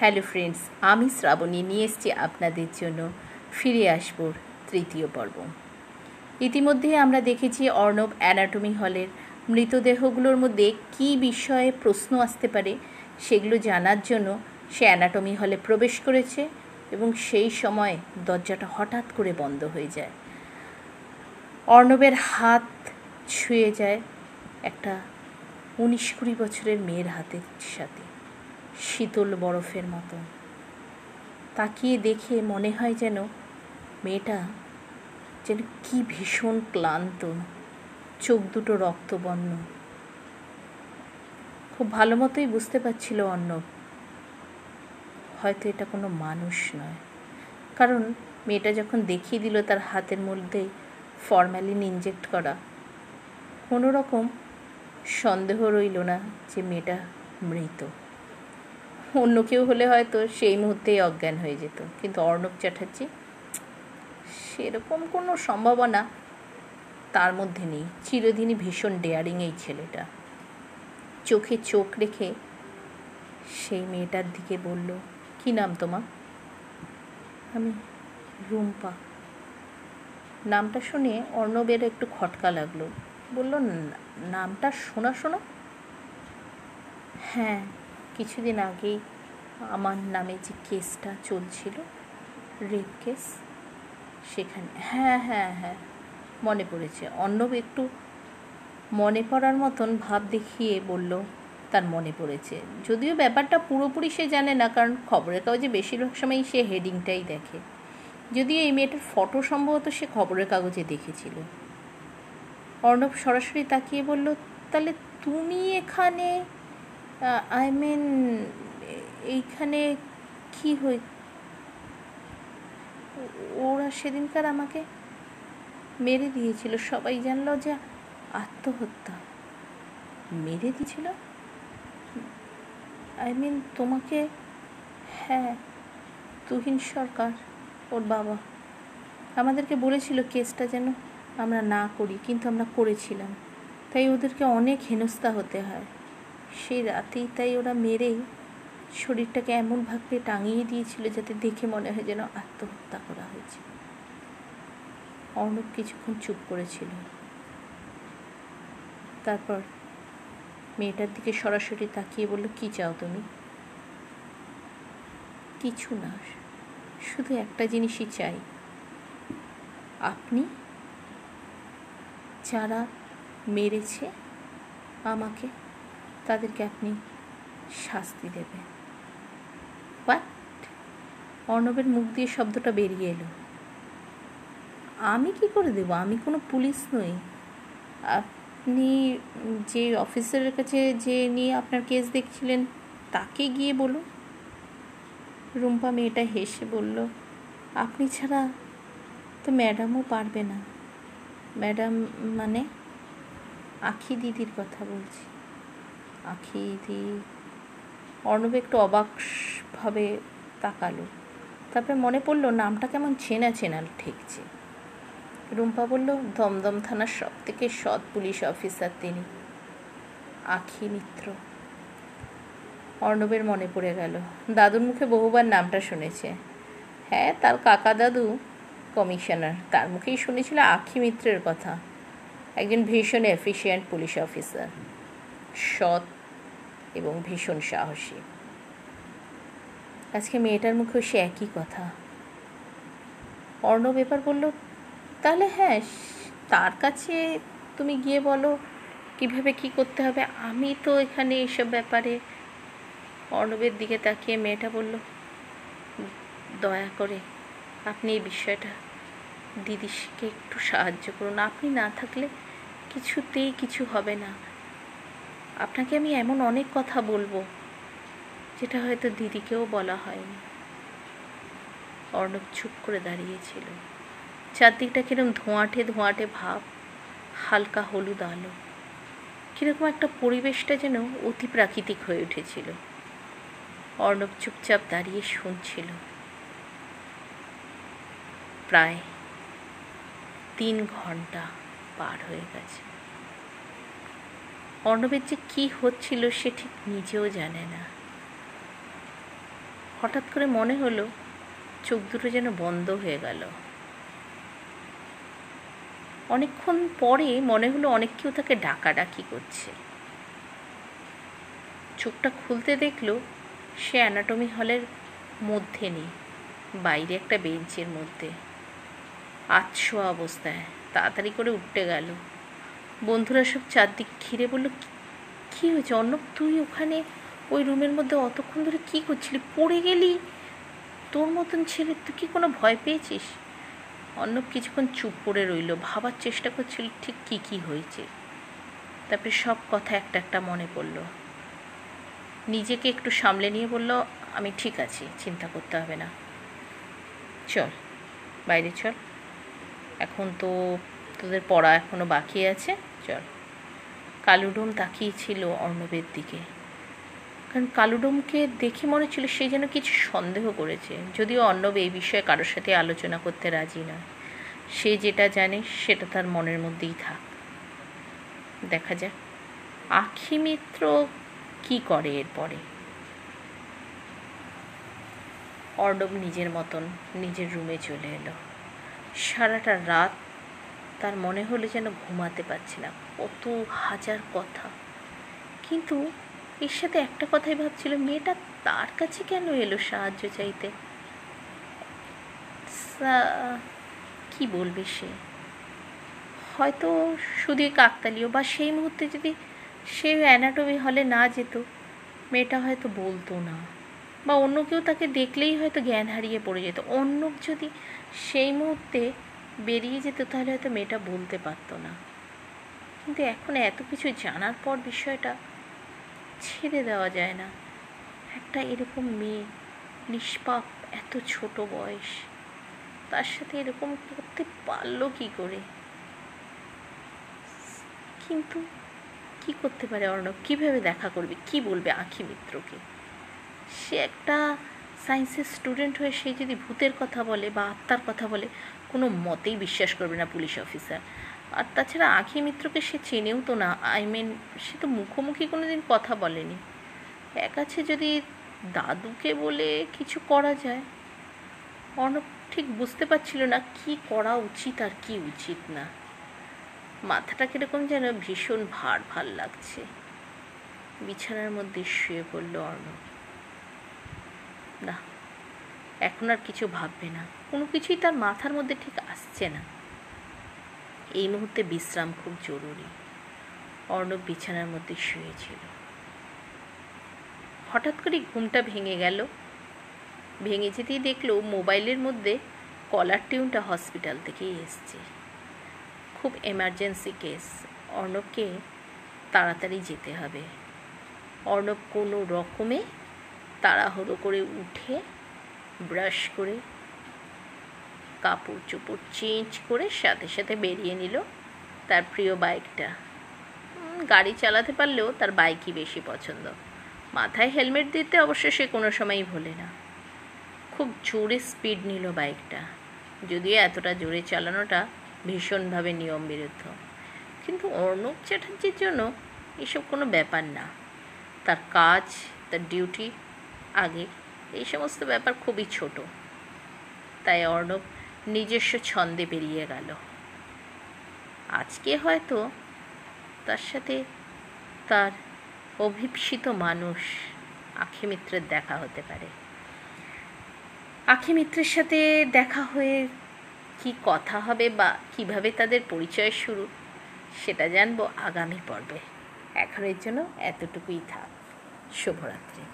Hello friends, আমি শ্রাবণী। নিয়ে এসেছি আপনাদের জন্য ফিরে আসব তৃতীয় পর্ব। ইতিমধ্যে আমরা দেখেছি অর্ণব অ্যানাটমি হলের মৃতদেহগুলোর মধ্যে কী বিষয়ে প্রশ্ন আসতে পারে সেগুলো জানার জন্য সে অ্যানাটমি হলে প্রবেশ করেছে এবং সেই সময় দরজাটা হঠাৎ করে বন্ধ হয়ে যায়। অর্ণবের হাত ছুঁয়ে যায় একটা উনিশ কুড়ি বছরের মেয়ের হাতের সাথে। শীতল বরফের মতো। তাকিয়ে দেখে মনে হয় যেন মেয়েটা যেন কি ভীষণ ক্লান্ত। চোখ দুটো রক্তবর্ণ। খুব ভালো মতোই বুঝতে পারছিল অর্ণব। হয়তো এটা কোনো মানুষ নয়। কারণ মেয়েটা যখন দেখিয়ে দিল তার হাতের মধ্যে ফরম্যালিন ইনজেক্ট করা, কোনো রকম সন্দেহ রইল না যে মেয়েটা মৃত। অন্য কেউ হলে হয়তো সেই মুহূর্তেই অজ্ঞান হয়ে যেত। কিন্তু অর্ণব চ্যাটার্জি, সেরকম কোনো সম্ভাবনা তার মধ্যে নেই। চিরদিনই ভীষণ ডেয়ারিং এই ছেলেটা। চোখে চোখ রেখে সেই মেয়েটার দিকে বলল, কি নাম তোমার? আমি রুম্পা। নামটা শুনে অর্ণবের একটু খটকা লাগল। বলল নামটা শোনা শোনা। হ্যাঁ কিছুদিন আগেই আমার নামে যে কেসটা চলছিল রেপ কেস সেখানে হ্যাঁ হ্যাঁ হ্যাঁ মনে পড়েছে। অর্ণব একটু মনে পড়ার মতন ভাব দেখিয়ে বলল, তার মনে পড়েছে। যদিও ব্যাপারটা পুরোপুরি সে জানে না, কারণ খবরের কাগজে বেশিরভাগ সময়ই সে হেডিংটাই দেখে। যদিও এই মেয়েটার ফটো সম্ভবত সে খবরের কাগজে দেখেছিল। অর্ণব সরাসরি তাকিয়ে বলল, তাহলে তুমি এখানে আই মিন এইখানে কি হই ওরা সেদিনকার আমাকে মেরে দিয়েছিল। সবাই জানলো যে আত্মহত্যা। মেরে দিয়েছিল? আই মিন তোমাকে হ্যাঁ তুহিন সরকার, ওর বাবা। আমাদেরকে বলেছিল কেসটা যেন আমরা না করি, কিন্তু আমরা করেছিলাম। তাই ওদেরকে অনেক হেনস্থা হতে হয়। সেই রাতেই তাই ওরা মেরেই শরীরটাকে এমনভাবে টাঙিয়ে দিয়েছিল যাতে দেখে মনে হয় যেন আত্মহত্যা করা হয়েছে। অর্ণব কিছুক্ষণ চুপ করেছিল। তারপর মেয়েটার দিকে সরাসরি তাকিয়ে বলল, কি চাও তুমি? কিছু না, শুধু একটা জিনিসই চাই। আপনি? যারা মেরেছে আমাকে তাদেরকে আপনি শাস্তি দেবেন। বাট অর্ণবের মুখ দিয়ে শব্দটা বেরিয়ে এলো। আমি কি করে দেব? আমি কোনো পুলিশ নই। আপনি যে অফিসারের কাছে যে নিয়ে আপনার কেস দেখছিলেন, তাকে গিয়ে বলুন। রুম্পা মেয়েটা হেসে বলল, আপনি ছাড়া তো ম্যাডামও পারবে না। ম্যাডাম মানে আখি দিদির কথা বলছি। আখি দি। অর্ণব একটু অবাকভাবে তাকালো। তারপরে মনে পড়ল, নামটা কেমন চেনা চেনা ঠেকছে। রুম্পা বলল, দমদম থানার সব থেকে সৎ পুলিশ অফিসার তিনি। আখি মিত্র। অর্ণবের মনে পড়ে গেল, দাদুর মুখে বহুবার নামটা শুনেছে। হ্যাঁ তার কাকা দাদু কমিশনার, তার মুখেই শুনেছিল আখি মিত্রের কথা। একজন ভীষণ এফিসিয়েন্ট পুলিশ অফিসার। সৎ এবং ভীষণ সাহসী। আজকে মেয়েটার মুখেও সে একই কথা। অর্ণব এবার বলল, তাহলে হ্যাঁ তার কাছে তুমি গিয়ে বলো, কীভাবে কি করতে হবে? আমি তো এখানে এসব ব্যাপারে অর্ণবের দিকে তাকিয়ে মেয়েটা বলল, দয়া করে, আপনি এই বিষয়টা দিদিকে একটু সাহায্য করুন। আপনি না থাকলে কিছুতেই কিছু হবে না। আপনাকে আমি এমন অনেক কথা বলব, যেটা হয়তো দিদিকেও বলা হয়নি। অর্ণব চুপ করে দাঁড়িয়েছিল। চারদিকটা কিরম ধোঁয়াটে ধোঁয়াটে ভাব, হালকা হলুদ আলো। কীরকম একটা পরিবেশটা যেন অতি প্রাকৃতিক হয়ে উঠেছিল। অর্ণব চুপচাপ দাঁড়িয়ে শুনছিল। প্রায় তিন ঘণ্টা পার হয়ে গেছে। অর্ণবের যে কী হচ্ছিল সে ঠিক নিজেও জানে না। হঠাৎ করে মনে হলো, চোখ দুটো যেন বন্ধ হয়ে গেল। অনেকক্ষণ পরে মনে হলো অনেক কেউ তাকে ডাকাডাকি করছে। চোখটা খুলতে দেখল, সে অ্যানাটমি হলের মধ্যে নেই, বাইরে একটা বেঞ্চের মধ্যে। আচ্ছো অবস্থায়, তাড়াতাড়ি করে উঠতে গেল। বন্ধুরা সব চারদিক ঘিরে বলল, কী হয়েছে? অর্ণব, তুই ওখানে ওই রুমের মধ্যে অতক্ষণ ধরে কী করছিলি? পড়ে গেলি? তোর মতন ছেলে তুই কি কোনো ভয় পেয়েছিস? অর্ণব কিছুক্ষণ চুপ করে রইল, ভাবার চেষ্টা করছিল ঠিক কী কী হয়েছে। তারপরে সব কথা একটা একটা মনে পড়ল। নিজেকে একটু সামলে নিয়ে বলল, আমি ঠিক আছি, চিন্তা করতে হবে না। চল, বাইরে চল। এখন তো তোদের পড়া এখনও বাকি আছে? চল। কালুডোম তাকিয়েছিল অর্ণবের দিকে। কারণ কালুডোমকে দেখে মনে ছিল সে যেন কিছু সন্দেহ করেছে। যদিও অর্ণব এই বিষয়ে কারোর সাথে আলোচনা করতে রাজি নয়। সে যেটা জানে, সেটা তার মনের মধ্যেই থাক। দেখা যাক। আখি মিত্র কি করে এরপরে? অর্ণব নিজের মতন নিজের রুমে চলে এলো। সারাটা রাত তার মনে হলো যেন ঘুমাতে পারছে না। কত হাজার কথা। কিন্তু এর সাথে একটা কথাই ভাবছিল, মেয়েটা তার কাছে কেন এলো সাহায্য চাইতে? কি বলবে সে? হয়তো শুধুই কাকতালীয় বা সেই মুহূর্তে যদি সে অ্যানাটমি হলে না যেত, মেয়েটা হয়তো বলতো না। বা অন্য কেউ তাকে দেখলেই হয়তো জ্ঞান হারিয়ে পড়ে যেত। অন্য যদি সেই মুহূর্তে বেরিয়ে যেত তাহলে হয়তো মেয়েটা বলতে পারতো না। কিন্তু এখন এত কিছু জানার পর বিষয়টা ছেড়ে দেওয়া যায় না। একটা এরকম মেয়ে, নিষ্পাপ, এত ছোট বয়স। তার সাথে এরকম করতে পারল কি করে? কিন্তু কি করতে পারে অর্ণব? কীভাবে দেখা করবে? কি বলবে আঁখি মিত্রকে? সে একটা সায়েন্সের স্টুডেন্ট হয়ে সে যদি ভূতের কথা বলে বা আত্মার কথা বলে কোনো মতেই বিশ্বাস করবে না পুলিশ অফিসার। আর তাছাড়া আঁখি মিত্রকে সে চেনেও তো না। আই মিন সে তো মুখোমুখি কোনো দিন কথা বলেনি। এক আছে যদি দাদুকে বলে কিছু করা যায়। অর্ণব ঠিক বুঝতে পারছিল না কি করা উচিত আর কি উচিত না। মাথাটা কীরকম যেন ভীষণ ভার ভার লাগছে। বিছানার মধ্যে শুয়ে পড়ল অর্ণব। না এখন আর কিছু ভাববে না। কোনো কিছুই তার মাথার মধ্যে ঠিক আসছে না। এই মুহূর্তে বিশ্রাম খুব জরুরি। অর্ণব বিছানার মধ্যে শুয়েছিল হঠাৎ করে ঘুমটা ভেঙে গেল। ভেঙে যেতেই দেখল মোবাইলের মধ্যে কলার টিউনটা হসপিটাল থেকেই এসছে। খুব এমার্জেন্সি কেস। অর্ণবকে তাড়াতাড়ি যেতে হবে। অর্ণব কোনো রকমে তাড়াহুড়ো করে উঠে ব্রাশ করে কাপড় চোপড় চেঞ্জ করে সাথে সাথে বেরিয়ে নিল তার প্রিয় বাইকটা। গাড়ি চালাতে পারলেও তার বাইকই বেশি পছন্দ। মাথায় হেলমেট দিতে অবশ্য সে কোনো সময়ই ভোলে না। খুব জোরে স্পিড নিল বাইকটা। যদিও এতটা জোরে চালানোটা ভীষণভাবে নিয়ম বিরুদ্ধ কিন্তু অর্ণব চ্যাটার্জির জন্য এসব কোনো ব্যাপার না। তার কাজ, তার ডিউটি আগে এই সমস্ত ব্যাপার খুবই ছোট। তাই অর্ণব নিজস্ব ছন্দে বেরিয়ে গেল। আজকে হয়তো তার সাথে তার অভিপ্সিত মানুষ আখি মিত্রের দেখা হতে পারে। আখি মিত্রের সাথে দেখা হয়ে কি কথা হবে বা কীভাবে তাদের পরিচয় শুরু, সেটা জানব আগামী পর্বে। এখনের জন্য এতটুকুই থাক। শুভরাত্রি।